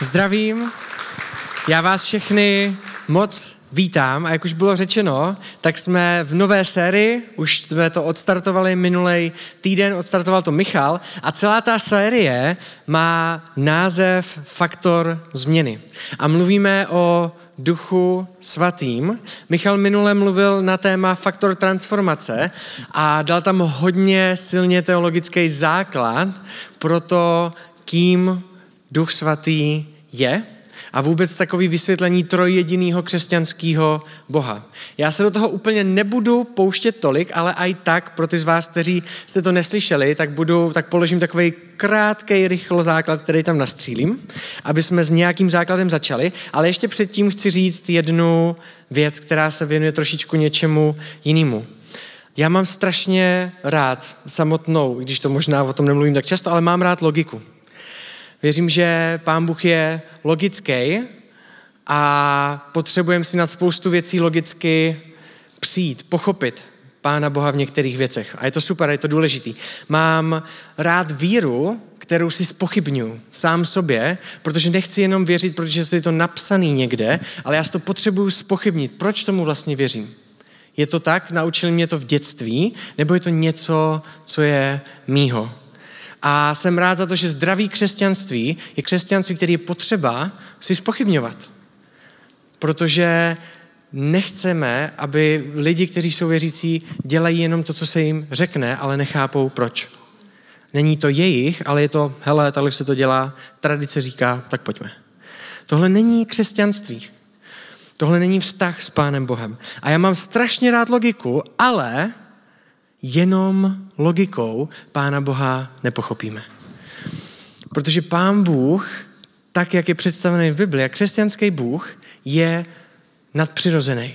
Zdravím, já vás všechny moc vítám a jak už bylo řečeno, tak jsme v nové sérii, už jsme to odstartovali minulý týden, odstartoval to Michal a celá ta série má název Faktor změny. A mluvíme o duchu svatým. Michal minule mluvil na téma faktor transformace a dal tam hodně silně teologický základ pro to, kým duch svatý je a vůbec takový vysvětlení trojjediného křesťanského Boha. Já se do toho úplně nebudu pouštět tolik, ale i tak pro ty z vás, kteří jste to neslyšeli, tak, budu, tak položím takový krátký, rychlo základ, který tam nastřílím, aby jsme s nějakým základem začali. Ale ještě předtím chci říct jednu věc, která se věnuje trošičku něčemu jinému. Já mám strašně rád samotnou, když to možná o tom nemluvím tak často, ale mám rád logiku. Věřím, že Pán Bůh je logický a potřebujeme si nad spoustu věcí logicky přijít, pochopit Pána Boha v některých věcech. A je to super, je to důležitý. Mám rád víru, kterou si spochybnuju sám sobě, protože nechci jenom věřit, protože je to napsaný někde, ale já si to potřebuju spochybnit. Proč tomu vlastně věřím? Je to tak? Naučili mě to v dětství? Nebo je to něco, co je mýho? A jsem rád za to, že zdravý křesťanství je křesťanství, který je potřeba si spochybňovat. Protože nechceme, aby lidi, kteří jsou věřící, dělají jenom to, co se jim řekne, ale nechápou proč. Není to jejich, ale je to, hele, takhle se to dělá, tradice říká, tak pojďme. Tohle není křesťanství. Tohle není vztah s Pánem Bohem. A já mám strašně rád logiku, ale jenom logikou Pána Boha nepochopíme. Protože Pán Bůh, tak jak je představený v Bibli, jak křesťanský Bůh, je nadpřirozený.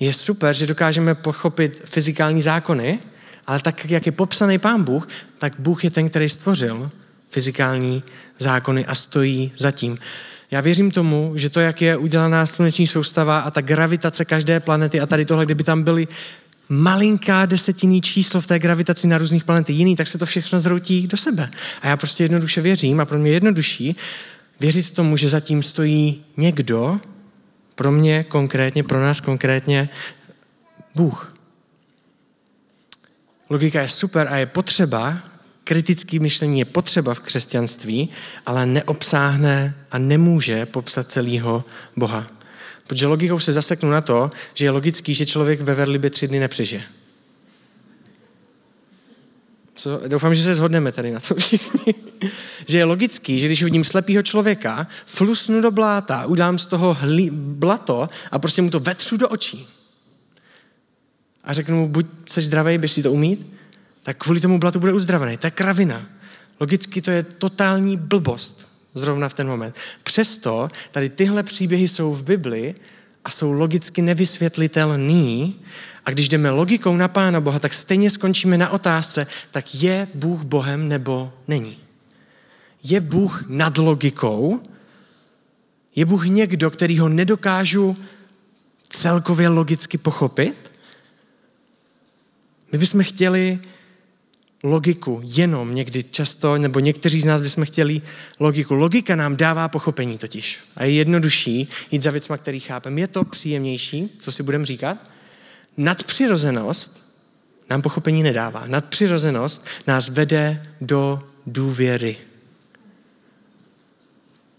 Je super, že dokážeme pochopit fyzikální zákony, ale tak, jak je popsaný Pán Bůh, tak Bůh je ten, který stvořil fyzikální zákony a stojí za tím. Já věřím tomu, že to, jak je udělaná sluneční soustava a ta gravitace každé planety a tady tohle, kdyby tam byly malinká desetinný číslo v té gravitaci na různých planetách jiný, tak se to všechno zroutí do sebe. A já prostě jednoduše věřím a pro mě jednodušší věřit tomu, že zatím stojí někdo, pro mě konkrétně, pro nás konkrétně, Bůh. Logika je super a je potřeba, kritické myšlení je potřeba v křesťanství, ale neobsáhne a nemůže popsat celého Boha. Protože logikou se zaseknu na to, že je logický, že člověk ve Verlibě tři dny nepřežije. Co? Doufám, že se shodneme tady na to všichni. že je logický, že když vidím slepého člověka, flusnu do bláta, udám z toho hlí, blato a prostě mu to vetřu do očí. A řeknu mu, buď jsi zdravý, běž si to umít, tak kvůli tomu blatu bude uzdravený. To je kravina. Logicky to je totální blbost zrovna v ten moment. Přesto tady tyhle příběhy jsou v Bibli a jsou logicky nevysvětlitelný a když jdeme logikou na Pána Boha, tak stejně skončíme na otázce, tak je Bůh Bohem nebo není. Je Bůh nad logikou? Je Bůh někdo, který ho nedokážu celkově logicky pochopit? My bychom chtěli logiku jenom někdy často, nebo někteří z nás bychom chtěli logiku. Logika nám dává pochopení totiž. A je jednodušší jít za věcma, který chápem. Je to příjemnější, co si budeme říkat? Nadpřirozenost nám pochopení nedává. Nadpřirozenost nás vede do důvěry,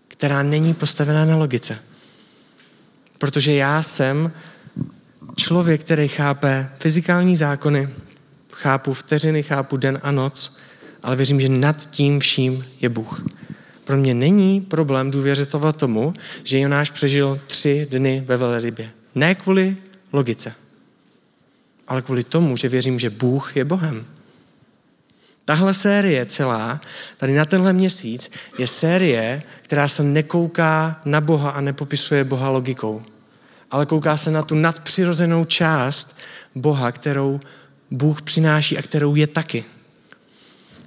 která není postavená na logice. Protože já jsem člověk, který chápe fyzikální zákony, chápu vteřiny, chápu den a noc, ale věřím, že nad tím vším je Bůh. Pro mě není problém důvěřitovat tomu, že Jonáš přežil tři dny ve velrybě. Ne kvůli logice, ale kvůli tomu, že věřím, že Bůh je Bohem. Tahle série celá, tady na tenhle měsíc, je série, která se nekouká na Boha a nepopisuje Boha logikou, ale kouká se na tu nadpřirozenou část Boha, kterou Bůh přináší a kterou je taky.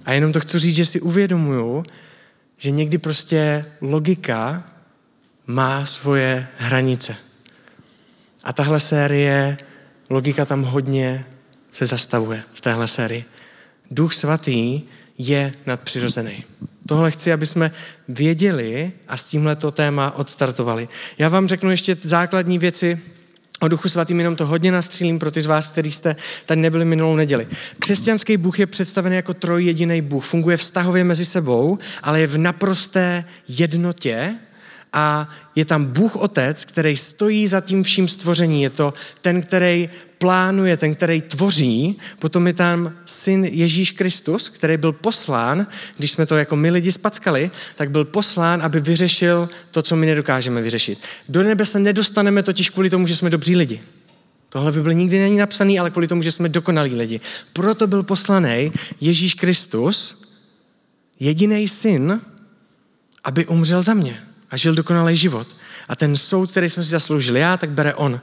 A jenom to chci říct, že si uvědomuju, že někdy prostě logika má svoje hranice. A tahle série, logika tam hodně se zastavuje v téhle sérii. Duch svatý je nadpřirozený. Tohle chci, aby jsme věděli a s tímhle to téma odstartovali. Já vám řeknu ještě základní věci o Duchu Svatým, jenom to hodně nastřílím pro ty z vás, kteří jste tady nebyli minulou neděli. Křesťanský Bůh je představen jako trojjediný Bůh. Funguje vztahově mezi sebou, ale je v naprosté jednotě a je tam Bůh Otec, který stojí za tím vším stvoření. Je to ten, který plánuje, ten, který tvoří. Potom je tam syn Ježíš Kristus, který byl poslán, když jsme to jako my lidi spackali, tak byl poslán, aby vyřešil to, co my nedokážeme vyřešit. Do nebe se nedostaneme totiž kvůli tomu, že jsme dobří lidi. Tohle by byl nikdy není napsaný, ale kvůli tomu, že jsme dokonalí lidi. Proto byl poslaný Ježíš Kristus, jediný syn, aby umřel za mě a žil dokonalý život. A ten soud, který jsme si zasloužili já, tak bere on.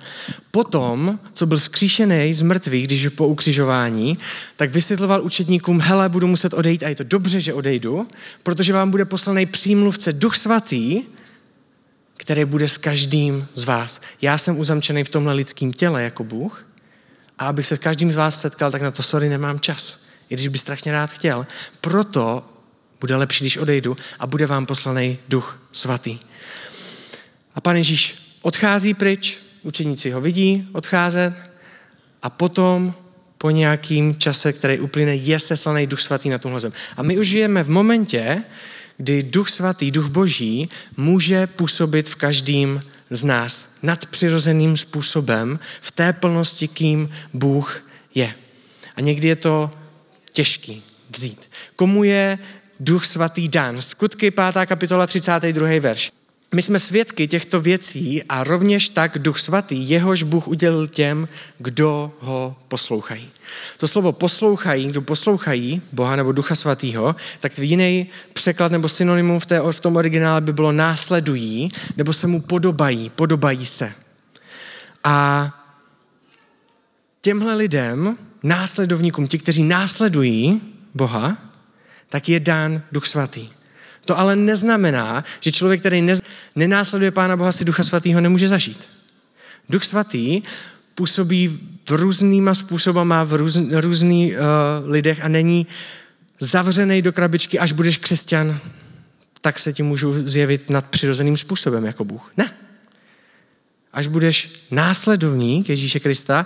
Potom, co byl skříšený z mrtvých, když je po ukřižování, tak vysvětloval učedníkům, hele, budu muset odejít a je to dobře, že odejdu, protože vám bude poslaný přímluvce Duch Svatý, který bude s každým z vás. Já jsem uzamčený v tomhle lidském těle jako Bůh a abych se s každým z vás setkal, tak na to sorry nemám čas. I když by strašně rád chtěl. Proto bude lepší, když odejdu a bude vám poslaný duch svatý. A pan Ježíš odchází pryč, učeníci ho vidí odcházet a potom po nějakým čase, který uplyne, je seslaný duch svatý na tuhle zem. A my už žijeme v momentě, kdy duch svatý, duch boží může působit v každém z nás nadpřirozeným způsobem v té plnosti, kým Bůh je. A někdy je to těžký vzít. Komu je Duch svatý dan. Skutky 5. kapitola 32. verš. My jsme svědky těchto věcí a rovněž tak Duch Svatý, jehož Bůh udělil těm, kdo ho poslouchají. To slovo poslouchají, kdo poslouchají Boha nebo Ducha Svatého, tak v jiný překlad nebo synonymum v, té, v tom originále by bylo následují nebo se mu podobají, podobají se. A těmhle lidem, následovníkům, ti, kteří následují Boha, tak je dán Duch Svatý. To ale neznamená, že člověk, který nez, nenásleduje Pána Boha, si Ducha Svatého nemůže zažít. Duch Svatý působí v různýma způsobama v růz, různých uh, lidech a není zavřený do krabičky, až budeš křesťan, tak se ti můžu zjevit nadpřirozeným způsobem jako Bůh. Ne. Až budeš následovník Ježíše Krista,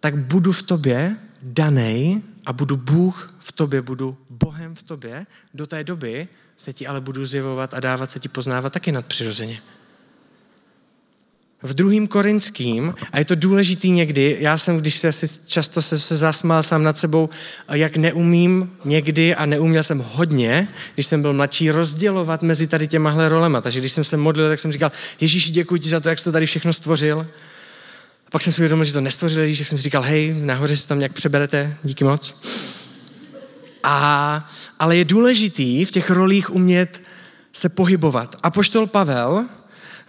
tak budu v tobě danej a budu Bůh v tobě, budu Bohem v tobě, do té doby se ti ale budu zjevovat a dávat se ti poznávat taky nadpřirozeně. V druhým korinským, a je to důležitý někdy, já jsem, když se asi často se, se zasmál sám nad sebou, jak neumím někdy a neuměl jsem hodně, když jsem byl mladší, rozdělovat mezi tady těmahle rolema. Takže když jsem se modlil, tak jsem říkal, Ježíši, děkuji ti za to, jak jsi to tady všechno stvořil. A pak jsem si uvědomil, že to nestvořil tak jsem si říkal, hej, nahoře si tam nějak přeberete, díky moc. A, ale je důležitý v těch rolích umět se pohybovat. A poštol Pavel,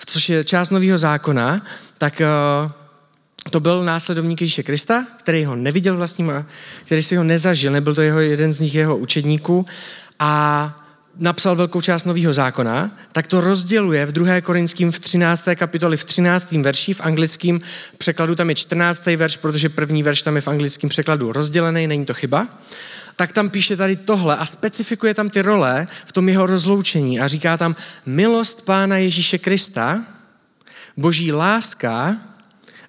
což je část nového zákona, tak uh, to byl následovník Ježíše Krista, který ho neviděl vlastním, který si ho nezažil, nebyl to jeho, jeden z nich jeho učedníků a napsal velkou část nového zákona, tak to rozděluje v 2. Korinským v 13. kapitoli v 13. verši, v anglickém překladu tam je 14. verš, protože první verš tam je v anglickém překladu rozdělený, není to chyba tak tam píše tady tohle a specifikuje tam ty role v tom jeho rozloučení a říká tam milost Pána Ježíše Krista, boží láska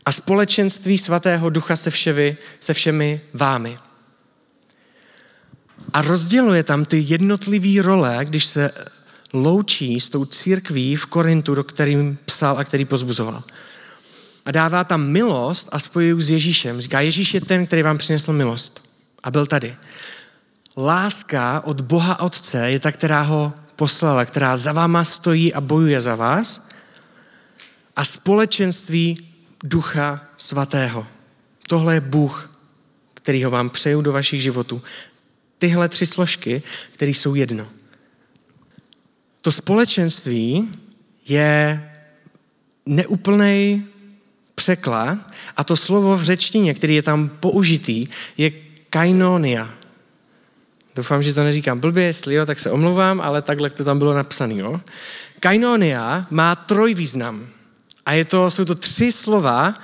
a společenství svatého ducha se, všemi, se všemi vámi. A rozděluje tam ty jednotlivé role, když se loučí s tou církví v Korintu, do kterým psal a který pozbuzoval. A dává tam milost a spojuje s Ježíšem. Říká, Ježíš je ten, který vám přinesl milost. A byl tady láska od Boha Otce je ta, která ho poslala, která za váma stojí a bojuje za vás a společenství Ducha Svatého. Tohle je Bůh, který ho vám přeju do vašich životů. Tyhle tři složky, které jsou jedno. To společenství je neúplný překlad a to slovo v řečtině, který je tam použitý, je kainonia. Doufám, že to neříkám blbě, jestli jo, tak se omlouvám, ale takhle to tam bylo napsané. Jo? Kainonia má trojvýznam. A je to, jsou to tři slova,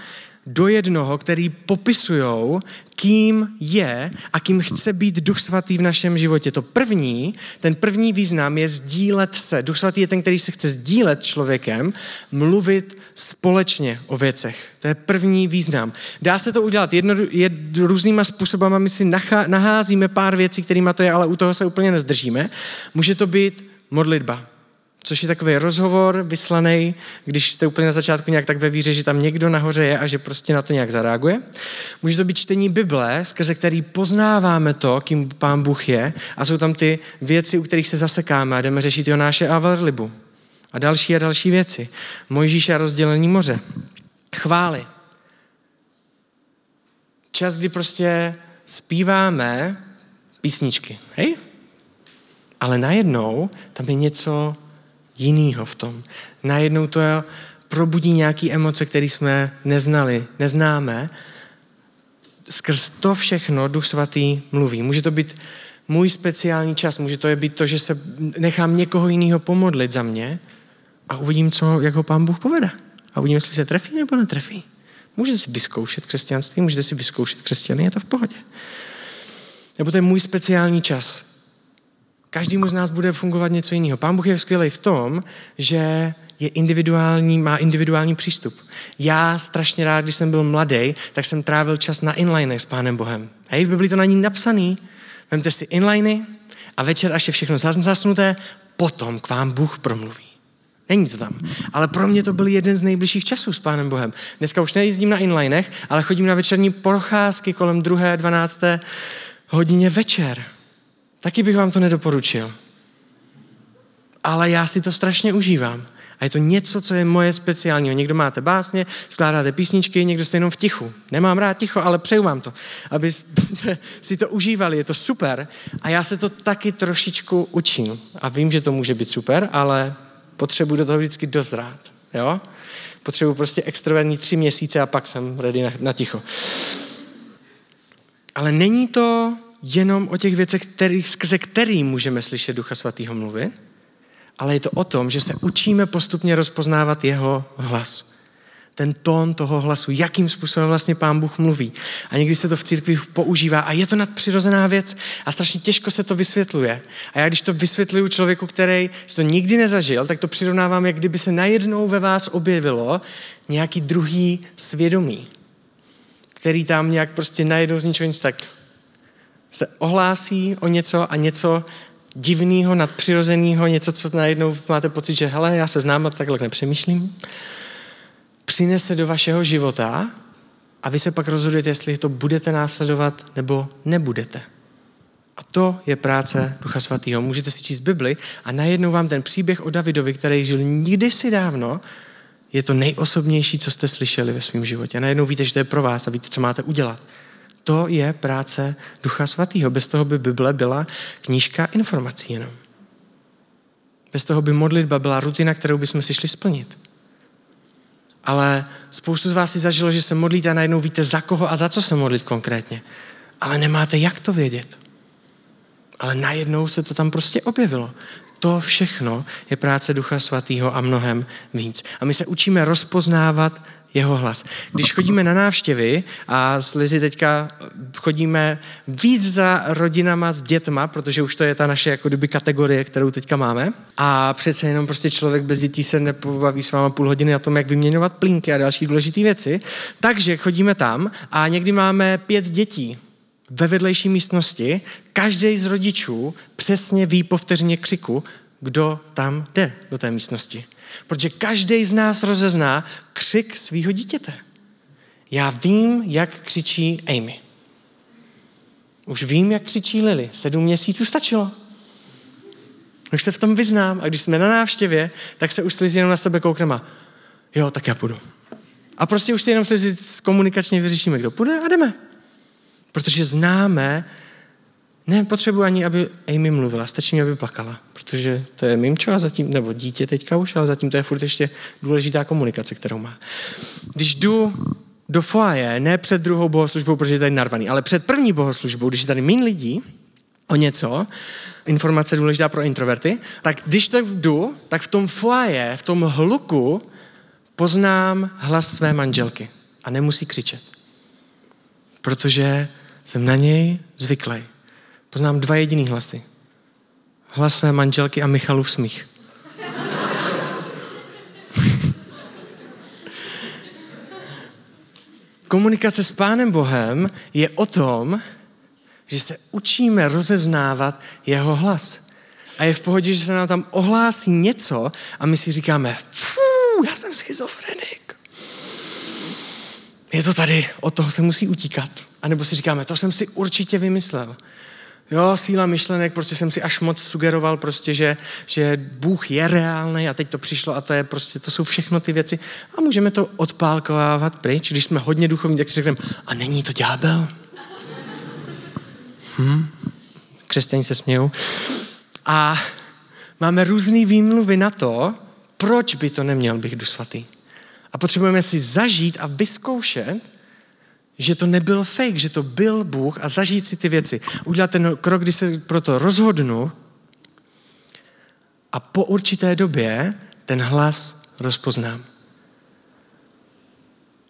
do jednoho, který popisují, kým je a kým chce být Duch Svatý v našem životě. To první, ten první význam je sdílet se. Duch Svatý je ten, který se chce sdílet člověkem, mluvit společně o věcech. To je první význam. Dá se to udělat jedno, jed, různýma způsobama. My si nachá, naházíme pár věcí, kterými to je, ale u toho se úplně nezdržíme. Může to být modlitba což je takový rozhovor vyslaný, když jste úplně na začátku nějak tak ve víře, že tam někdo nahoře je a že prostě na to nějak zareaguje. Může to být čtení Bible, skrze který poznáváme to, kým Pán Bůh je a jsou tam ty věci, u kterých se zasekáme a jdeme řešit Jonáše a Velrybu. A další a další věci. Mojžíše a rozdělení moře. Chvály. Čas, kdy prostě zpíváme písničky. Hej? Ale najednou tam je něco jinýho v tom. Najednou to probudí nějaké emoce, které jsme neznali, neznáme. Skrz to všechno Duch Svatý mluví. Může to být můj speciální čas, může to být to, že se nechám někoho jiného pomodlit za mě a uvidím, co, jak ho Pán Bůh povede. A uvidím, jestli se trefí nebo netrefí. Můžete si vyzkoušet křesťanství, můžete si vyzkoušet křesťany, je to v pohodě. Nebo to je můj speciální čas. Každému z nás bude fungovat něco jiného. Pán Bůh je skvělý v tom, že je individuální, má individuální přístup. Já strašně rád, když jsem byl mladý, tak jsem trávil čas na inline s Pánem Bohem. Hej, v Biblii to na ní napsaný. Vemte si inliny a večer, až je všechno zasnuté, potom k vám Bůh promluví. Není to tam. Ale pro mě to byl jeden z nejbližších časů s Pánem Bohem. Dneska už nejezdím na inlinech, ale chodím na večerní procházky kolem druhé, dvanácté hodině večer. Taky bych vám to nedoporučil. Ale já si to strašně užívám. A je to něco, co je moje speciálního. Někdo máte básně, skládáte písničky, někdo jste jenom v tichu. Nemám rád ticho, ale přeju vám to, aby si to užívali, je to super. A já se to taky trošičku učím. A vím, že to může být super, ale potřebuji do toho vždycky dozrát. Jo? Potřebuji prostě extrovertní tři měsíce a pak jsem ready na, na ticho. Ale není to jenom o těch věcech, kterých, skrze který můžeme slyšet Ducha Svatého mluvit, ale je to o tom, že se učíme postupně rozpoznávat jeho hlas. Ten tón toho hlasu, jakým způsobem vlastně Pán Bůh mluví. A někdy se to v církvi používá a je to nadpřirozená věc a strašně těžko se to vysvětluje. A já když to vysvětluju člověku, který to nikdy nezažil, tak to přirovnávám, jak kdyby se najednou ve vás objevilo nějaký druhý svědomí, který tam nějak prostě najednou z ničeho nic tak se ohlásí o něco a něco divného, nadpřirozeného, něco, co najednou máte pocit, že hele, já se znám a takhle nepřemýšlím, přinese do vašeho života a vy se pak rozhodujete, jestli to budete následovat nebo nebudete. A to je práce Ducha Svatého. Můžete si číst Bibli a najednou vám ten příběh o Davidovi, který žil si dávno, je to nejosobnější, co jste slyšeli ve svém životě. A najednou víte, že to je pro vás a víte, co máte udělat. To je práce Ducha Svatého. Bez toho by Bible byla knížka informací jenom. Bez toho by modlitba byla rutina, kterou bychom si šli splnit. Ale spoustu z vás si zažilo, že se modlíte a najednou víte, za koho a za co se modlit konkrétně. Ale nemáte jak to vědět. Ale najednou se to tam prostě objevilo. To všechno je práce Ducha Svatého a mnohem víc. A my se učíme rozpoznávat jeho hlas. Když chodíme na návštěvy a s Lizy teďka chodíme víc za rodinama s dětma, protože už to je ta naše jako kdyby kategorie, kterou teďka máme. A přece jenom prostě člověk bez dětí se nepobaví s váma půl hodiny na tom, jak vyměňovat plínky a další důležité věci. Takže chodíme tam a někdy máme pět dětí ve vedlejší místnosti. Každý z rodičů přesně ví po vteřině křiku, kdo tam jde do té místnosti. Protože každý z nás rozezná křik svého dítěte. Já vím, jak křičí Amy. Už vím, jak křičí Lily. Sedm měsíců stačilo. Už se v tom vyznám a když jsme na návštěvě, tak se už slizí jenom na sebe koukneme a jo, tak já půjdu. A prostě už si jenom slizí komunikačně vyřešíme, kdo půjde a jdeme. Protože známe, Nepotřebuji ani, aby Amy mluvila, stačí mi, aby plakala, protože to je mimčo a zatím, nebo dítě teďka už, ale zatím to je furt ještě důležitá komunikace, kterou má. Když jdu do foaje, ne před druhou bohoslužbou, protože je tady narvaný, ale před první bohoslužbou, když je tady méně lidí, o něco, informace důležitá pro introverty, tak když tak jdu, tak v tom foaje, v tom hluku poznám hlas své manželky. a nemusí křičet. Protože jsem na něj zvyklý. Poznám dva jediný hlasy. Hlas své manželky a Michalův smích. Komunikace s Pánem Bohem je o tom, že se učíme rozeznávat jeho hlas. A je v pohodě, že se nám tam ohlásí něco a my si říkáme, já jsem schizofrenik. Je to tady, od toho se musí utíkat. A nebo si říkáme, to jsem si určitě vymyslel. Jo, síla myšlenek, prostě jsem si až moc sugeroval prostě, že, že Bůh je reálný a teď to přišlo a to je prostě, to jsou všechno ty věci. A můžeme to odpálkovávat pryč, když jsme hodně duchovní, tak si řekneme, a není to ďábel? Hm? Křesťaní se smějou. A máme různé výmluvy na to, proč by to neměl být Duch Svatý. A potřebujeme si zažít a vyzkoušet, že to nebyl fake, že to byl Bůh a zažít si ty věci. Udělat ten krok, kdy se pro to rozhodnu a po určité době ten hlas rozpoznám.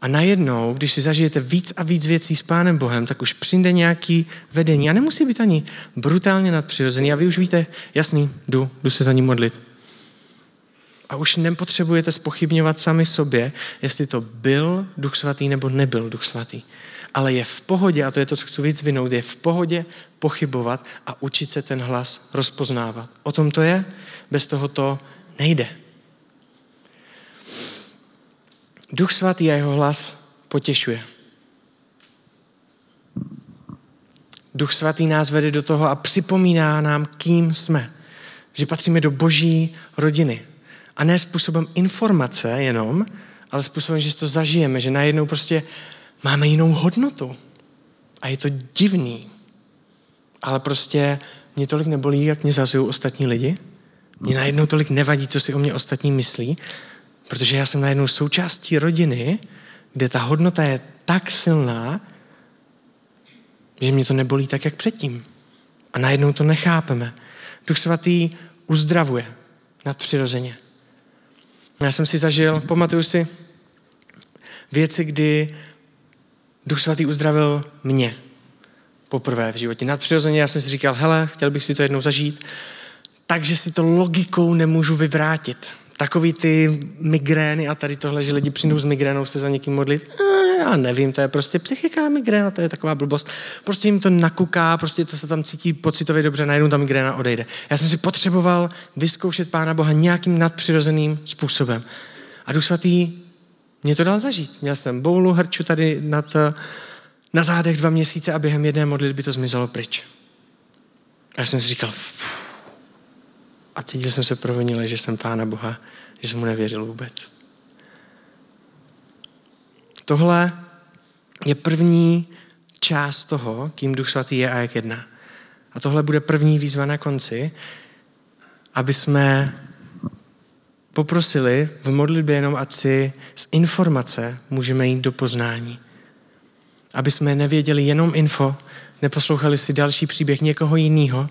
A najednou, když si zažijete víc a víc věcí s Pánem Bohem, tak už přijde nějaký vedení. A nemusí být ani brutálně nadpřirozený. A vy už víte, jasný, jdu, jdu se za ním modlit. A už nepotřebujete spochybňovat sami sobě, jestli to byl Duch Svatý nebo nebyl Duch Svatý. Ale je v pohodě, a to je to, co chci víc vinout, je v pohodě pochybovat a učit se ten hlas rozpoznávat. O tom to je, bez toho to nejde. Duch Svatý a jeho hlas potěšuje. Duch Svatý nás vede do toho a připomíná nám, kým jsme. Že patříme do boží rodiny. A ne způsobem informace jenom, ale způsobem, že si to zažijeme, že najednou prostě máme jinou hodnotu. A je to divný. Ale prostě mě tolik nebolí, jak mě zazují ostatní lidi. Mě najednou tolik nevadí, co si o mě ostatní myslí, protože já jsem najednou součástí rodiny, kde ta hodnota je tak silná, že mě to nebolí tak, jak předtím. A najednou to nechápeme. Duch svatý uzdravuje nadpřirozeně. Já jsem si zažil, pamatuju si, věci, kdy Duch Svatý uzdravil mě poprvé v životě. Nadpřirozeně já jsem si říkal, hele, chtěl bych si to jednou zažít, takže si to logikou nemůžu vyvrátit. Takový ty migrény a tady tohle, že lidi přijdou s migrénou se za někým modlit, eh, já nevím, to je prostě psychická migréna, to je taková blbost. Prostě jim to nakuká, prostě to se tam cítí pocitově dobře, najednou ta migréna odejde. Já jsem si potřeboval vyzkoušet Pána Boha nějakým nadpřirozeným způsobem. A Duch Svatý mě to dal zažít. Měl jsem boulu hrču tady nad, na zádech dva měsíce a během jedné modlitby to zmizelo pryč. A já jsem si říkal, Fuh. a cítil jsem se provinile, že jsem Pána Boha, že jsem mu nevěřil vůbec. Tohle je první část toho, kým Duch Svatý je a jak jedná. A tohle bude první výzva na konci, aby jsme poprosili v modlitbě jenom, ať si z informace můžeme jít do poznání. Aby jsme nevěděli jenom info, neposlouchali si další příběh někoho jiného,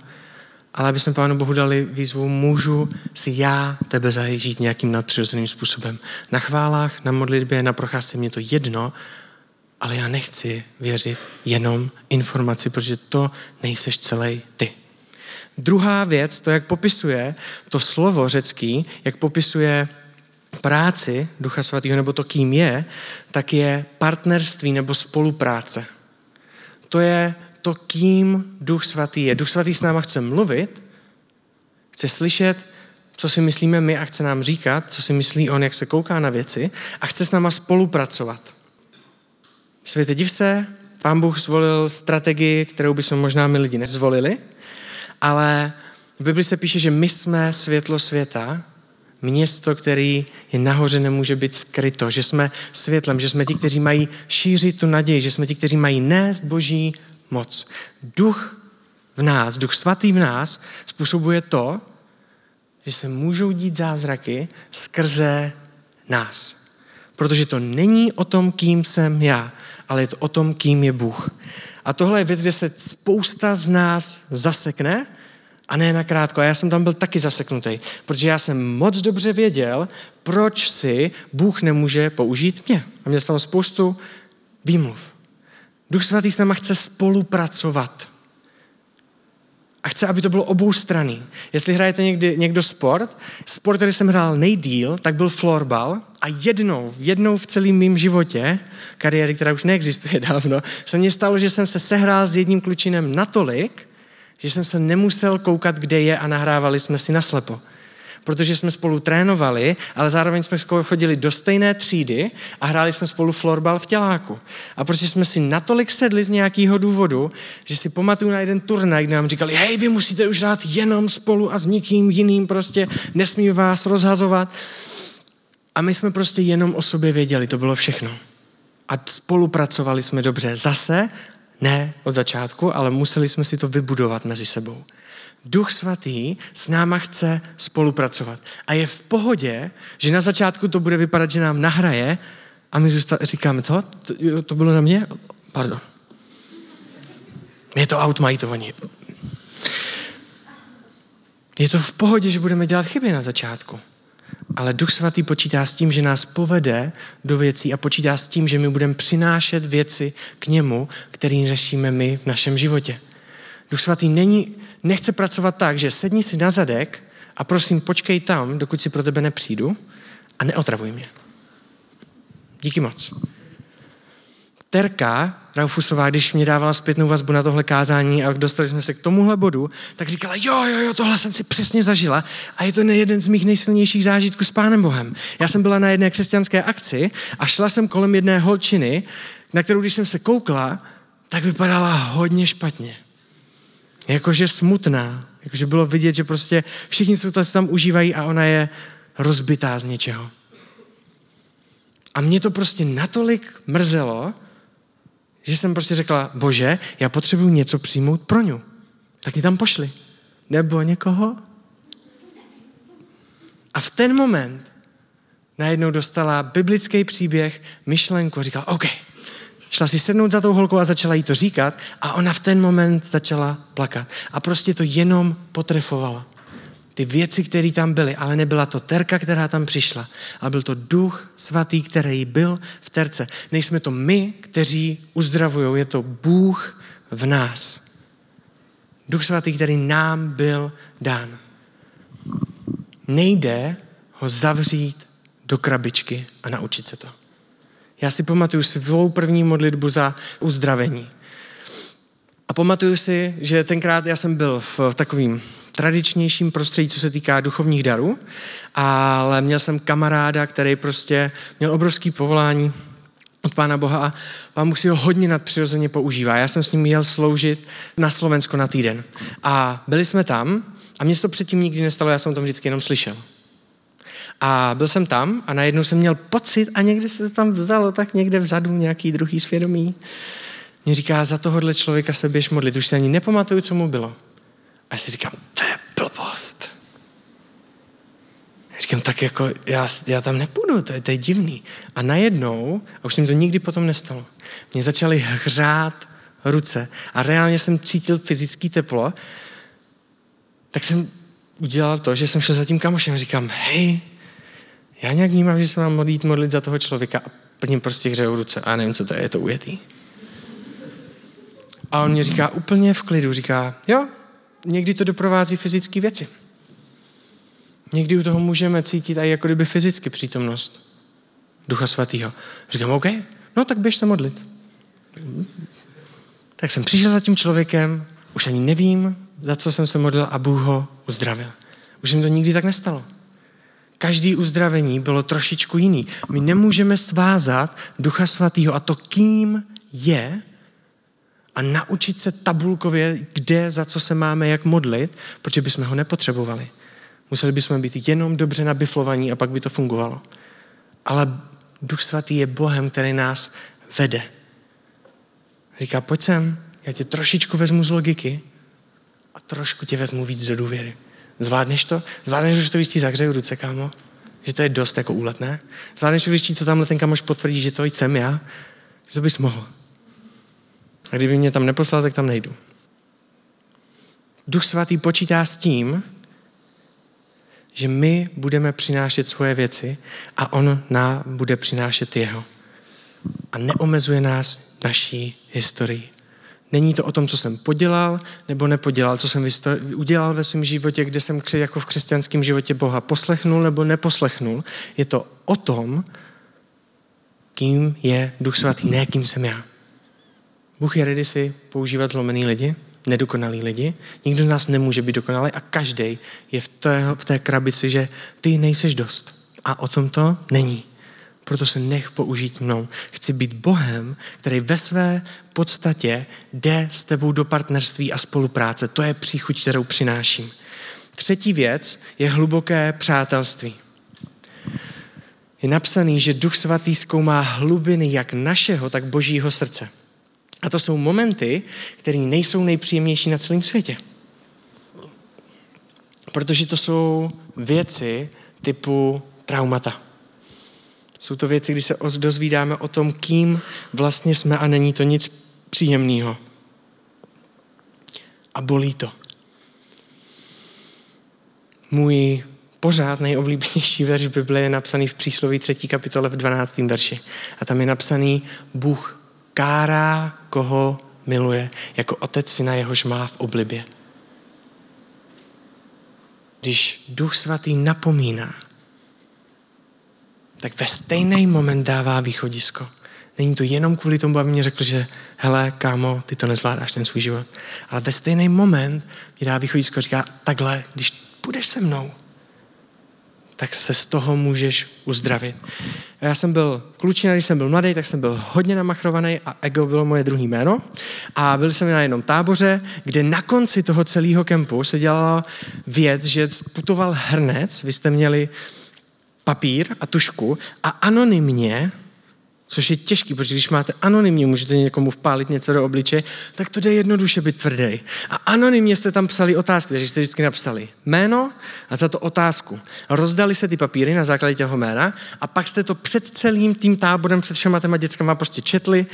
ale aby jsme Pánu Bohu dali výzvu, můžu si já tebe zažít nějakým nadpřirozeným způsobem. Na chválách, na modlitbě, na procházce mě to jedno, ale já nechci věřit jenom informaci, protože to nejseš celý ty. Druhá věc, to, jak popisuje to slovo řecký, jak popisuje práci Ducha Svatého, nebo to, kým je, tak je partnerství nebo spolupráce. To je to, kým Duch Svatý je. Duch Svatý s náma chce mluvit, chce slyšet, co si myslíme my a chce nám říkat, co si myslí on, jak se kouká na věci a chce s náma spolupracovat. Světe, div se, pán Bůh zvolil strategii, kterou bychom možná my lidi nezvolili, ale v Bibli se píše, že my jsme světlo světa, město, který je nahoře, nemůže být skryto, že jsme světlem, že jsme ti, kteří mají šířit tu naději, že jsme ti, kteří mají nést boží moc. Duch v nás, duch svatý v nás způsobuje to, že se můžou dít zázraky skrze nás. Protože to není o tom, kým jsem já, ale je to o tom, kým je Bůh. A tohle je věc, kde se spousta z nás zasekne a ne nakrátko. A já jsem tam byl taky zaseknutý, protože já jsem moc dobře věděl, proč si Bůh nemůže použít mě. A měl jsem tam spoustu výmluv. Duch svatý s náma chce spolupracovat. A chce, aby to bylo obou strany. Jestli hrajete někdy, někdo sport, sport, který jsem hrál nejdíl, tak byl florbal a jednou, jednou v celém mém životě, kariéry, která už neexistuje dávno, se mně stalo, že jsem se sehrál s jedním klučinem natolik, že jsem se nemusel koukat, kde je a nahrávali jsme si naslepo protože jsme spolu trénovali, ale zároveň jsme chodili do stejné třídy a hráli jsme spolu florbal v těláku. A protože jsme si natolik sedli z nějakého důvodu, že si pamatuju na jeden turnaj, kde nám říkali, hej, vy musíte už hrát jenom spolu a s nikým jiným, prostě nesmí vás rozhazovat. A my jsme prostě jenom o sobě věděli, to bylo všechno. A spolupracovali jsme dobře. Zase ne od začátku, ale museli jsme si to vybudovat mezi sebou. Duch svatý s náma chce spolupracovat. A je v pohodě, že na začátku to bude vypadat, že nám nahraje a my říkáme, co? To, to bylo na mě? Pardon. Je to aut, mají to oni. Je to v pohodě, že budeme dělat chyby na začátku. Ale Duch Svatý počítá s tím, že nás povede do věcí a počítá s tím, že my budeme přinášet věci k němu, který řešíme my v našem životě. Duch Svatý není, nechce pracovat tak, že sedni si na zadek a prosím, počkej tam, dokud si pro tebe nepřijdu a neotravuj mě. Díky moc. Terka Raufusová, když mě dávala zpětnou vazbu na tohle kázání a dostali jsme se k tomuhle bodu, tak říkala, jo, jo, jo, tohle jsem si přesně zažila a je to jeden z mých nejsilnějších zážitků s Pánem Bohem. Já jsem byla na jedné křesťanské akci a šla jsem kolem jedné holčiny, na kterou, když jsem se koukla, tak vypadala hodně špatně jakože smutná, jakože bylo vidět, že prostě všichni se tam užívají a ona je rozbitá z něčeho. A mě to prostě natolik mrzelo, že jsem prostě řekla, bože, já potřebuji něco přijmout pro ňu. Tak ji tam pošli. Nebo někoho. A v ten moment najednou dostala biblický příběh, myšlenku říkala, OK, šla si sednout za tou holkou a začala jí to říkat a ona v ten moment začala plakat. A prostě to jenom potrefovala. Ty věci, které tam byly, ale nebyla to terka, která tam přišla, ale byl to duch svatý, který byl v terce. Nejsme to my, kteří uzdravují, je to Bůh v nás. Duch svatý, který nám byl dán. Nejde ho zavřít do krabičky a naučit se to. Já si pamatuju svou první modlitbu za uzdravení. A pamatuju si, že tenkrát já jsem byl v takovým tradičnějším prostředí, co se týká duchovních darů, ale měl jsem kamaráda, který prostě měl obrovský povolání od Pána Boha a Pán Bůh si ho hodně nadpřirozeně používá. Já jsem s ním měl sloužit na Slovensko na týden. A byli jsme tam a mě se to předtím nikdy nestalo, já jsem to vždycky jenom slyšel. A byl jsem tam a najednou jsem měl pocit a někdy se to tam vzalo tak někde vzadu nějaký druhý svědomí. Mě říká, za tohohle člověka se běž modlit. Už si ani nepamatuju, co mu bylo. A já si říkám, to je blbost. Já říkám, tak jako já, já tam nepůjdu, to je, to je divný. A najednou, a už se mi to nikdy potom nestalo, mě začaly hřát ruce a reálně jsem cítil fyzický teplo, tak jsem udělal to, že jsem šel za tím kamošem a říkám, hej, já nějak vnímám, že se mám modlit, modlit za toho člověka a plním prostě hřeju ruce a nevím, co to je, je to ujetý. A on mě říká úplně v klidu, říká, jo, někdy to doprovází fyzické věci. Někdy u toho můžeme cítit i jako kdyby fyzicky přítomnost Ducha Svatého. Říkám, OK, no tak běž se modlit. Tak jsem přišel za tím člověkem, už ani nevím, za co jsem se modlil a Bůh ho uzdravil. Už mi to nikdy tak nestalo. Každý uzdravení bylo trošičku jiný. My nemůžeme svázat Ducha Svatého a to, kým je, a naučit se tabulkově, kde, za co se máme, jak modlit, protože bychom ho nepotřebovali. Museli bychom být jenom dobře nabiflovaní a pak by to fungovalo. Ale Duch Svatý je Bohem, který nás vede. Říká, pojď sem, já tě trošičku vezmu z logiky a trošku tě vezmu víc do důvěry. Zvládneš to? Zvládneš, že to, když ti zahřeju ruce, kámo? Že to je dost jako úlet, ne? Zvládneš, když ti to tamhle ten kamoš potvrdí, že to jsem já? Že to bys mohl. A kdyby mě tam neposlal, tak tam nejdu. Duch svatý počítá s tím, že my budeme přinášet svoje věci a on nám bude přinášet jeho. a neomezuje nás naší historii. Není to o tom, co jsem podělal nebo nepodělal, co jsem udělal ve svém životě, kde jsem jako v křesťanském životě Boha poslechnul nebo neposlechnul. Je to o tom, kým je Duch Svatý, ne kým jsem já. Bůh je ready si používat zlomený lidi, nedokonalý lidi. Nikdo z nás nemůže být dokonalý a každý je v té, v té krabici, že ty nejseš dost. A o tom to není. Proto se nech použít mnou. Chci být Bohem, který ve své podstatě jde s tebou do partnerství a spolupráce. To je příchuť, kterou přináším. Třetí věc je hluboké přátelství. Je napsaný, že Duch Svatý zkoumá hlubiny jak našeho, tak božího srdce. A to jsou momenty, které nejsou nejpříjemnější na celém světě. Protože to jsou věci typu traumata. Jsou to věci, kdy se dozvídáme o tom, kým vlastně jsme a není to nic příjemného. A bolí to. Můj pořád nejoblíbenější verš Bible je napsaný v přísloví 3. kapitole v 12. verši. A tam je napsaný, Bůh kárá, koho miluje, jako otec syna jehož má v oblibě. Když Duch Svatý napomíná, tak ve stejný moment dává východisko. Není to jenom kvůli tomu, aby mě řekl, že hele, kámo, ty to nezvládáš, ten svůj život. Ale ve stejný moment mi dá východisko a říká, takhle, když půjdeš se mnou, tak se z toho můžeš uzdravit. Já jsem byl klučina, když jsem byl mladý, tak jsem byl hodně namachrovaný a ego bylo moje druhé jméno. A byl jsem na jednom táboře, kde na konci toho celého kempu se dělala věc, že putoval hrnec, vy jste měli papír a tušku a anonymně Což je těžký, protože když máte anonymně, můžete někomu vpálit něco do obliče, tak to jde jednoduše být tvrdý. A anonymně jste tam psali otázky, takže jste vždycky napsali jméno a za to otázku. Rozdali se ty papíry na základě toho jména a pak jste to před celým tím táborem, před všema těma dětskama prostě četli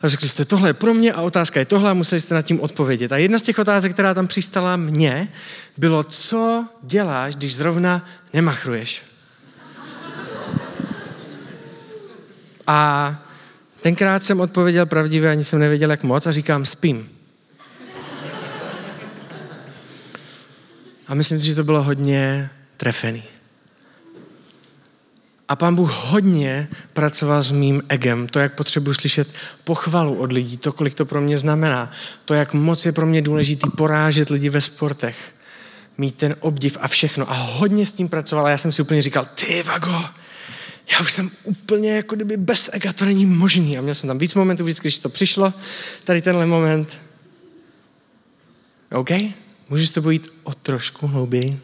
a řekli jste, tohle je pro mě a otázka je tohle a museli jste nad tím odpovědět. A jedna z těch otázek, která tam přistala mně, bylo, co děláš, když zrovna nemachruješ? A tenkrát jsem odpověděl pravdivě, ani jsem nevěděl, jak moc, a říkám, spím. A myslím si, že to bylo hodně trefený. A pán Bůh hodně pracoval s mým egem. To, jak potřebuji slyšet pochvalu od lidí, to, kolik to pro mě znamená. To, jak moc je pro mě důležitý porážet lidi ve sportech. Mít ten obdiv a všechno. A hodně s tím pracoval. A já jsem si úplně říkal, ty vago, já už jsem úplně jako kdyby bez ega, to není možný. A měl jsem tam víc momentů, vždycky, když to přišlo, tady tenhle moment. OK? S tebou jít o trošku hlouběji?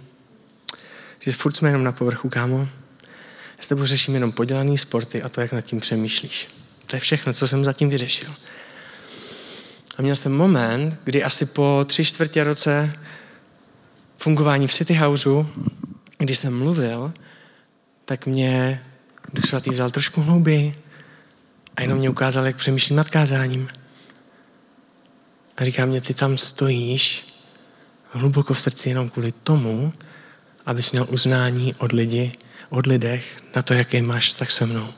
Že furt jsme jenom na povrchu, kámo. Já s tebou řeším jenom podělaný sporty a to, jak nad tím přemýšlíš. To je všechno, co jsem zatím vyřešil. A měl jsem moment, kdy asi po tři čtvrtě roce fungování v City Houseu, když jsem mluvil, tak mě Duch Svatý vzal trošku hlouběji a jenom mě ukázal, jak přemýšlím nad kázáním. A říká mě, ty tam stojíš hluboko v srdci jenom kvůli tomu, abys měl uznání od lidi, od lidech na to, jaký máš tak se mnou.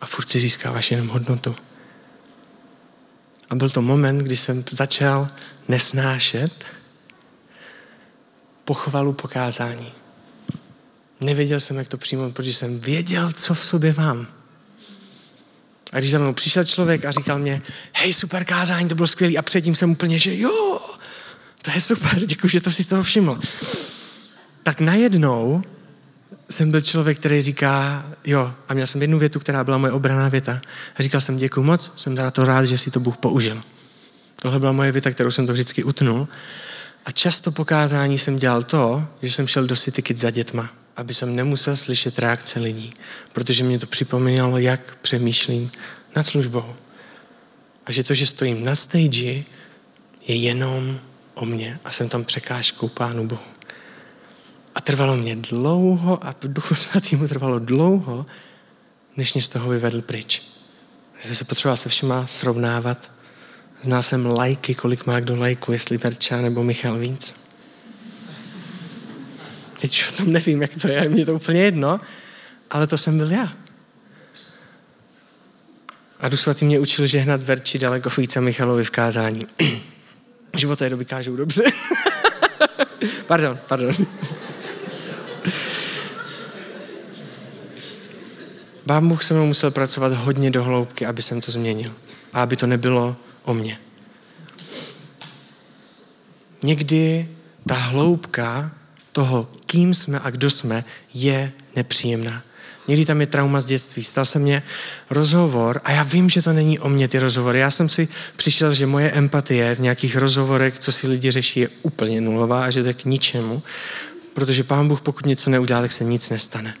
A furt si získáváš jenom hodnotu. A byl to moment, kdy jsem začal nesnášet pochvalu pokázání. Nevěděl jsem, jak to přijmout, protože jsem věděl, co v sobě mám. A když za mnou přišel člověk a říkal mě, hej, super kázání, to bylo skvělé. A předtím jsem úplně, že jo, to je super, děkuji, že to si z toho všiml. Tak najednou jsem byl člověk, který říká, jo, a měl jsem jednu větu, která byla moje obraná věta. A říkal jsem, děkuji moc, jsem teda to rád, že si to Bůh použil. Tohle byla moje věta, kterou jsem to vždycky utnul. A často pokázání jsem dělal to, že jsem šel do City Kids za dětma aby jsem nemusel slyšet reakce lidí, protože mě to připomínalo, jak přemýšlím nad službou. A že to, že stojím na stage, je jenom o mě a jsem tam překážkou Pánu Bohu. A trvalo mě dlouho a Duchu Svatýmu trvalo dlouho, než mě z toho vyvedl pryč. Jsem se potřeboval se všema srovnávat. Znal jsem lajky, kolik má kdo lajku, jestli Verča nebo Michal Vínc. Teď o tom nevím, jak to je, mě to úplně jedno, ale to jsem byl já. A Duch Svatý mě učil žehnat Verči daleko víc a Michalovi v kázání. Život té doby kážou dobře. pardon, pardon. Pán Bůh se mnou musel pracovat hodně do hloubky, aby jsem to změnil. A aby to nebylo o mně. Někdy ta hloubka toho, kým jsme a kdo jsme, je nepříjemná. Někdy tam je trauma z dětství. Stal se mně rozhovor a já vím, že to není o mě ty rozhovory. Já jsem si přišel, že moje empatie v nějakých rozhovorech, co si lidi řeší, je úplně nulová a že to je k ničemu, protože pán Bůh pokud něco neudělá, tak se nic nestane.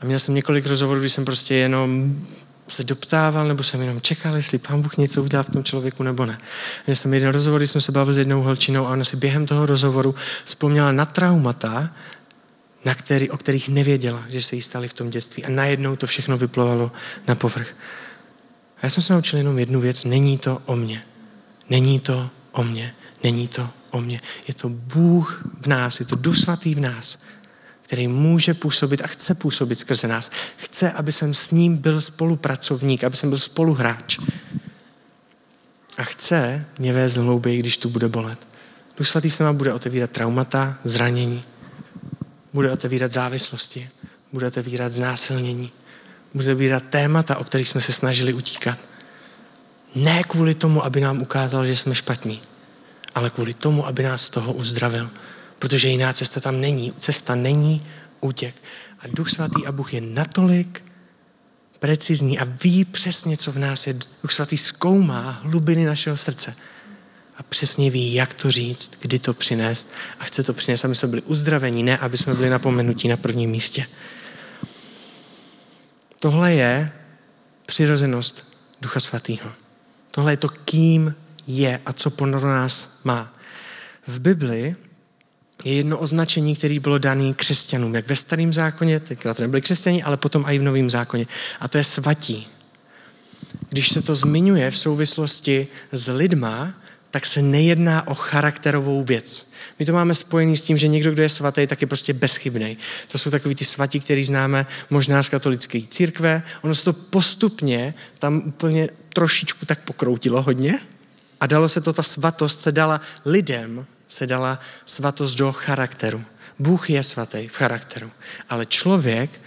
A měl jsem několik rozhovorů, kdy jsem prostě jenom se doptával, nebo jsem jenom čekal, jestli pán Bůh něco udělá v tom člověku, nebo ne. Měl jsem jeden rozhovor, kdy jsme se bavili s jednou holčinou a ona si během toho rozhovoru vzpomněla na traumata, na který, o kterých nevěděla, že se jí staly v tom dětství. A najednou to všechno vyplovalo na povrch. A já jsem se naučil jenom jednu věc. Není to o mně. Není to o mně. Není to o mně. Je to Bůh v nás, je to Duch Svatý v nás, který může působit a chce působit skrze nás. Chce, aby jsem s ním byl spolupracovník, aby jsem byl spoluhráč. A chce mě vést hlouběji, když tu bude bolet. Duch Svatý se nám bude otevírat traumata, zranění, bude otevírat závislosti, bude otevírat znásilnění, bude otevírat témata, o kterých jsme se snažili utíkat. Ne kvůli tomu, aby nám ukázal, že jsme špatní, ale kvůli tomu, aby nás z toho uzdravil. Protože jiná cesta tam není. Cesta není útěk. A Duch Svatý a Bůh je natolik precizní a ví přesně, co v nás je. Duch Svatý zkoumá hlubiny našeho srdce a přesně ví, jak to říct, kdy to přinést a chce to přinést, aby jsme byli uzdravení, ne aby jsme byli napomenutí na prvním místě. Tohle je přirozenost Ducha Svatého. Tohle je to, kým je a co pro nás má. V Bibli je jedno označení, které bylo dané křesťanům, jak ve starém zákoně, tenkrát to nebyli křesťaní, ale potom i v novém zákoně. A to je svatí. Když se to zmiňuje v souvislosti s lidma, tak se nejedná o charakterovou věc. My to máme spojený s tím, že někdo, kdo je svatý, tak je prostě bezchybný. To jsou takový ty svatí, který známe možná z katolické církve. Ono se to postupně tam úplně trošičku tak pokroutilo hodně a dalo se to, ta svatost se dala lidem, se dala svatost do charakteru. Bůh je svatý v charakteru, ale člověk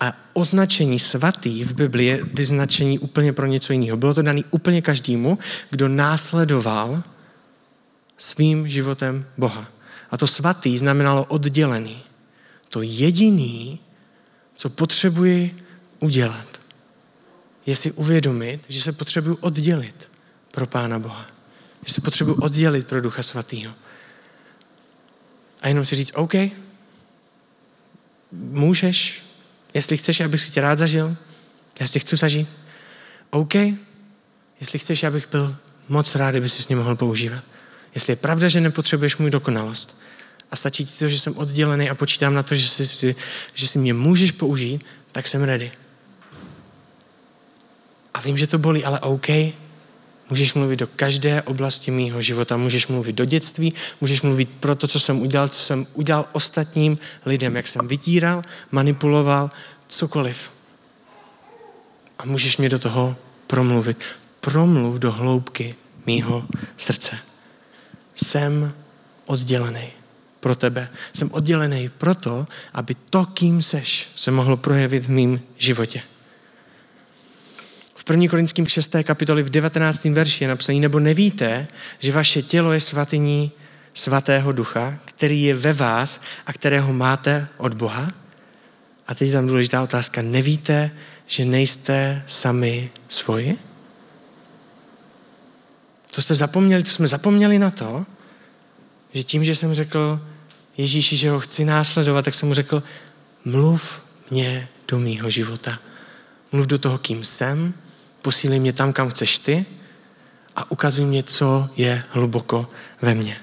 a označení svatý v Biblii je vyznačení úplně pro něco jiného. Bylo to dané úplně každému, kdo následoval svým životem Boha. A to svatý znamenalo oddělený. To jediný, co potřebuji udělat, je si uvědomit, že se potřebuji oddělit pro Pána Boha. Že se potřebuji oddělit pro Ducha Svatého. A jenom si říct, OK, můžeš, jestli chceš, abych si tě rád zažil, já si chci zažít. OK, jestli chceš, abych byl moc rád, kdyby si s ním mohl používat. Jestli je pravda, že nepotřebuješ můj dokonalost a stačí ti to, že jsem oddělený a počítám na to, že si, že si mě můžeš použít, tak jsem ready. A vím, že to bolí, ale OK, Můžeš mluvit do každé oblasti mýho života. Můžeš mluvit do dětství, můžeš mluvit pro to, co jsem udělal, co jsem udělal ostatním lidem, jak jsem vytíral, manipuloval, cokoliv. A můžeš mě do toho promluvit. Promluv do hloubky mýho srdce. Jsem oddělený pro tebe. Jsem oddělený proto, aby to, kým seš, se mohlo projevit v mým životě. V 1. Korinským 6. kapitoli v 19. verši je napsaný, nebo nevíte, že vaše tělo je svatyní svatého ducha, který je ve vás a kterého máte od Boha? A teď je tam důležitá otázka. Nevíte, že nejste sami svoji? To jste zapomněli, to jsme zapomněli na to, že tím, že jsem řekl Ježíši, že ho chci následovat, tak jsem mu řekl, mluv mě do mýho života. Mluv do toho, kým jsem, posílej mě tam, kam chceš ty a ukazuj mě, co je hluboko ve mně.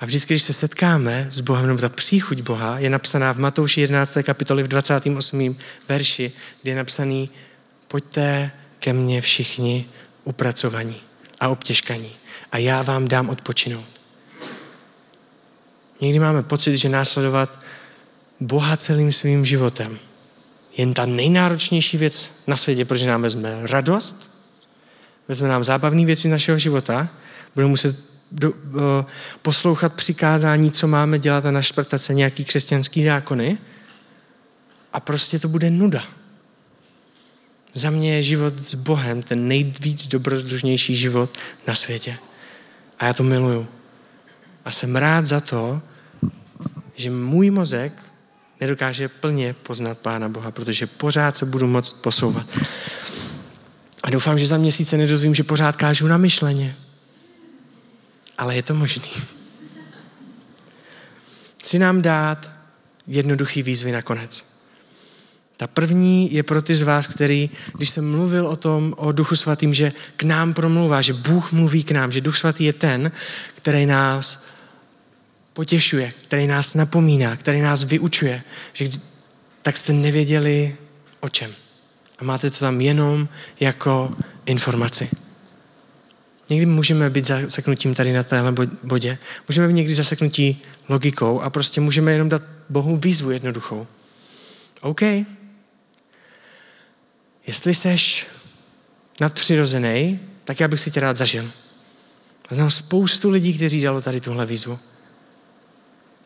A vždycky, když se setkáme s Bohem, nebo ta příchuť Boha je napsaná v Matouši 11. kapitoli v 28. verši, kde je napsaný pojďte ke mně všichni upracovaní a obtěžkaní a já vám dám odpočinout. Někdy máme pocit, že následovat Boha celým svým životem jen ta nejnáročnější věc na světě, protože nám vezme radost, vezme nám zábavné věci našeho života, budeme muset do, uh, poslouchat přikázání, co máme dělat a našprtat se nějaký křesťanský zákony a prostě to bude nuda. Za mě je život s Bohem ten nejvíc dobrodružnější život na světě. A já to miluju. A jsem rád za to, že můj mozek nedokáže plně poznat Pána Boha, protože pořád se budu moct posouvat. A doufám, že za měsíce nedozvím, že pořád kážu na myšleně. Ale je to možný. Chci nám dát jednoduchý výzvy nakonec. Ta první je pro ty z vás, který, když jsem mluvil o tom, o Duchu Svatým, že k nám promluvá, že Bůh mluví k nám, že Duch Svatý je ten, který nás potěšuje, který nás napomíná, který nás vyučuje, že tak jste nevěděli o čem. A máte to tam jenom jako informaci. Někdy můžeme být zaseknutím tady na téhle bodě. Můžeme být někdy zaseknutí logikou a prostě můžeme jenom dát Bohu výzvu jednoduchou. OK. Jestli seš nadpřirozený, tak já bych si tě rád zažil. Znám spoustu lidí, kteří dalo tady tuhle výzvu.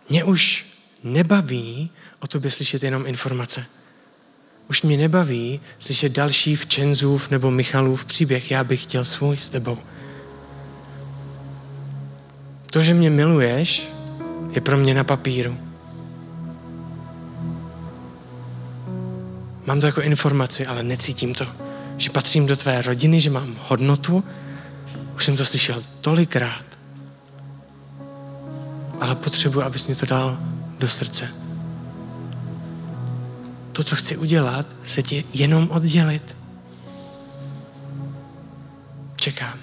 Mě už nebaví o tobě slyšet jenom informace. Už mě nebaví slyšet další Včenzův nebo Michalův příběh. Já bych chtěl svůj s tebou. To, že mě miluješ, je pro mě na papíru. Mám to jako informaci, ale necítím to. Že patřím do tvé rodiny, že mám hodnotu. Už jsem to slyšel tolikrát ale potřebuji, abys mě to dal do srdce. To, co chci udělat, se ti jenom oddělit. Čekám.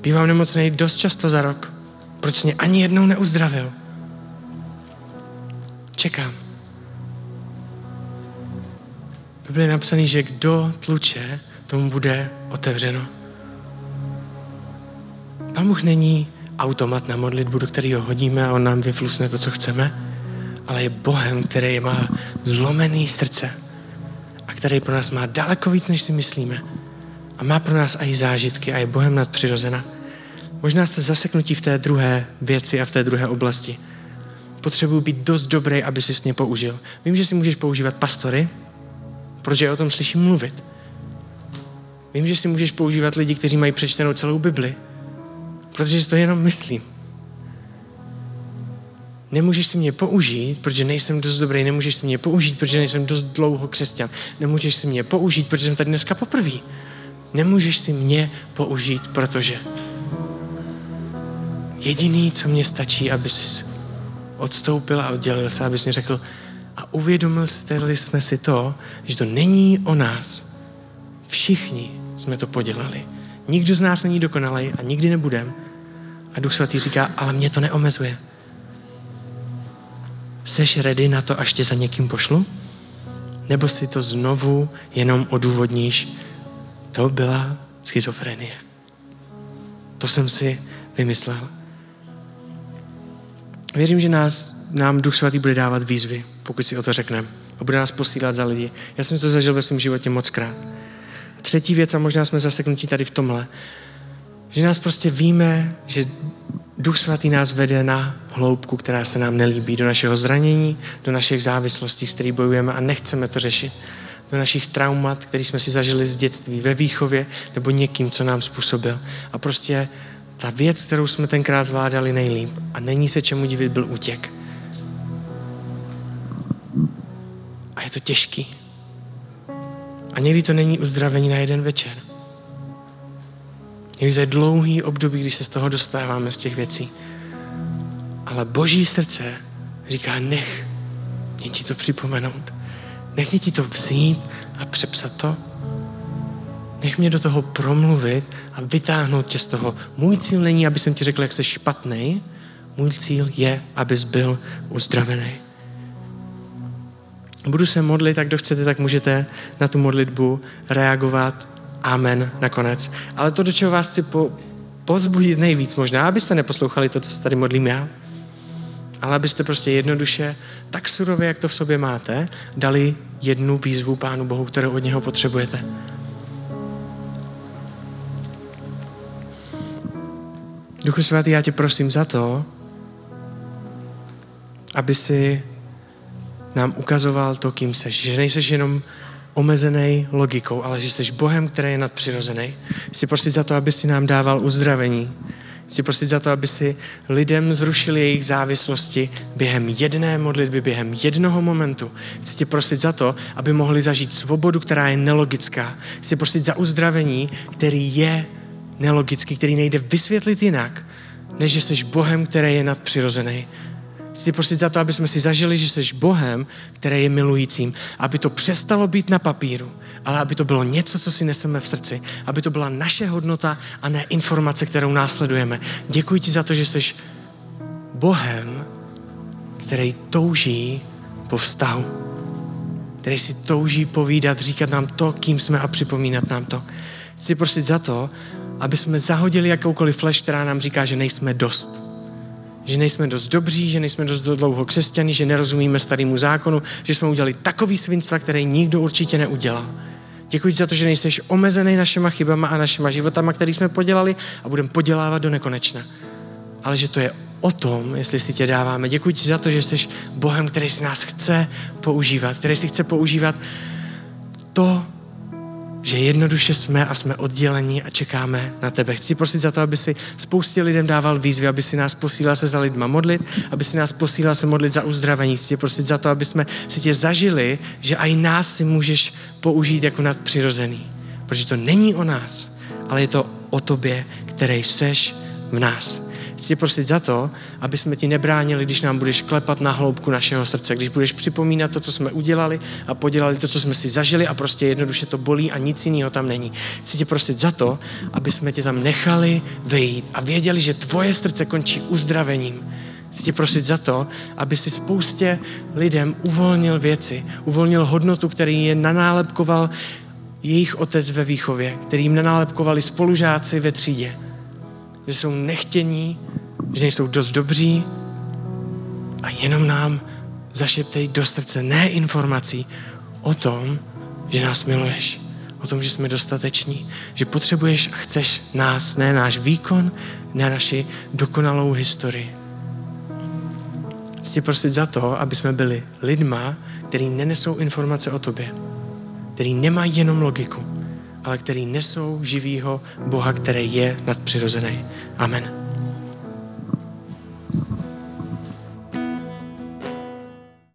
Bývám nemocný dost často za rok. Proč mě ani jednou neuzdravil? Čekám. V Biblii je napsaný, že kdo tluče, tomu bude otevřeno. Pán Bůh není automat na modlitbu, do kterého hodíme a on nám vyflusne to, co chceme, ale je Bohem, který má zlomený srdce a který pro nás má daleko víc, než si myslíme. A má pro nás i zážitky a je Bohem nadpřirozena. Možná jste zaseknutí v té druhé věci a v té druhé oblasti. Potřebuji být dost dobrý, aby si s ně použil. Vím, že si můžeš používat pastory, protože o tom slyším mluvit. Vím, že si můžeš používat lidi, kteří mají přečtenou celou Bibli, protože si to jenom myslím. Nemůžeš si mě použít, protože nejsem dost dobrý, nemůžeš si mě použít, protože nejsem dost dlouho křesťan, nemůžeš si mě použít, protože jsem tady dneska poprvé. Nemůžeš si mě použít, protože jediný, co mě stačí, aby jsi odstoupil a oddělil se, abys mi řekl a uvědomil jsme si to, že to není o nás. Všichni jsme to podělali. Nikdo z nás není dokonalý a nikdy nebudem. A Duch Svatý říká, ale mě to neomezuje. Seš ready na to, až tě za někým pošlu? Nebo si to znovu jenom odůvodníš? To byla schizofrenie. To jsem si vymyslel. Věřím, že nás, nám Duch Svatý bude dávat výzvy, pokud si o to řekneme. A bude nás posílat za lidi. Já jsem to zažil ve svém životě moc krát. Třetí věc, a možná jsme zaseknutí tady v tomhle, že nás prostě víme, že Duch Svatý nás vede na hloubku, která se nám nelíbí, do našeho zranění, do našich závislostí, s kterými bojujeme a nechceme to řešit. Do našich traumat, které jsme si zažili z dětství, ve výchově nebo někým, co nám způsobil. A prostě ta věc, kterou jsme tenkrát zvládali nejlíp a není se čemu divit, byl útěk. A je to těžký. A někdy to není uzdravení na jeden večer. Někdy to je dlouhý období, kdy se z toho dostáváme, z těch věcí. Ale boží srdce říká, nech mě ti to připomenout. Nech mě ti to vzít a přepsat to. Nech mě do toho promluvit a vytáhnout tě z toho. Můj cíl není, aby jsem ti řekl, jak jsi špatný. Můj cíl je, abys byl uzdravený. Budu se modlit, tak kdo chcete, tak můžete na tu modlitbu reagovat amen nakonec. Ale to, do čeho vás chci po, pozbudit nejvíc možná, abyste neposlouchali to, co se tady modlím já, ale abyste prostě jednoduše, tak surově, jak to v sobě máte, dali jednu výzvu Pánu Bohu, kterou od něho potřebujete. Duchu svatý, já tě prosím za to, aby si nám ukazoval to, kým seš. Že nejseš jenom omezený logikou, ale že jsi Bohem, který je nadpřirozený. Chci prosit za to, aby si nám dával uzdravení. Chci prosit za to, aby si lidem zrušili jejich závislosti během jedné modlitby, během jednoho momentu. Chci tě prosit za to, aby mohli zažít svobodu, která je nelogická. Chci prosit za uzdravení, který je nelogický, který nejde vysvětlit jinak, než že jsi Bohem, který je nadpřirozený. Chci prosit za to, aby jsme si zažili, že jsi Bohem, který je milujícím. Aby to přestalo být na papíru, ale aby to bylo něco, co si neseme v srdci. Aby to byla naše hodnota a ne informace, kterou následujeme. Děkuji ti za to, že jsi Bohem, který touží po vztahu. Který si touží povídat, říkat nám to, kým jsme a připomínat nám to. Chci prosit za to, aby jsme zahodili jakoukoliv flash, která nám říká, že nejsme dost. Že nejsme dost dobří, že nejsme dost dlouho křesťani, že nerozumíme starému zákonu, že jsme udělali takový svinstva, které nikdo určitě neudělal. Děkuji za to, že nejsi omezený našima chybama a našima životama, které jsme podělali a budeme podělávat do nekonečna. Ale že to je o tom, jestli si tě dáváme. Děkuji ti za to, že jsi Bohem, který si nás chce používat, který si chce používat to, že jednoduše jsme a jsme oddělení a čekáme na tebe. Chci prosit za to, aby si spoustě lidem dával výzvy, aby si nás posílal se za lidma modlit, aby si nás posílal se modlit za uzdravení. Chci prosit za to, aby jsme si tě zažili, že i nás si můžeš použít jako nadpřirozený. Protože to není o nás, ale je to o tobě, který seš v nás chci prosit za to, aby jsme ti nebránili, když nám budeš klepat na hloubku našeho srdce, když budeš připomínat to, co jsme udělali a podělali to, co jsme si zažili a prostě jednoduše to bolí a nic jiného tam není. Chci tě prosit za to, aby jsme tě tam nechali vejít a věděli, že tvoje srdce končí uzdravením. Chci tě prosit za to, aby si spoustě lidem uvolnil věci, uvolnil hodnotu, který je nanálepkoval jejich otec ve výchově, kterým nanálepkovali spolužáci ve třídě že jsou nechtění, že nejsou dost dobří a jenom nám zašeptej do srdce ne informací o tom, že nás miluješ, o tom, že jsme dostateční, že potřebuješ a chceš nás, ne náš výkon, ne naši dokonalou historii. Chci prosit za to, aby jsme byli lidma, který nenesou informace o tobě, který nemají jenom logiku, ale který nesou živýho Boha, který je nadpřirozený. Amen.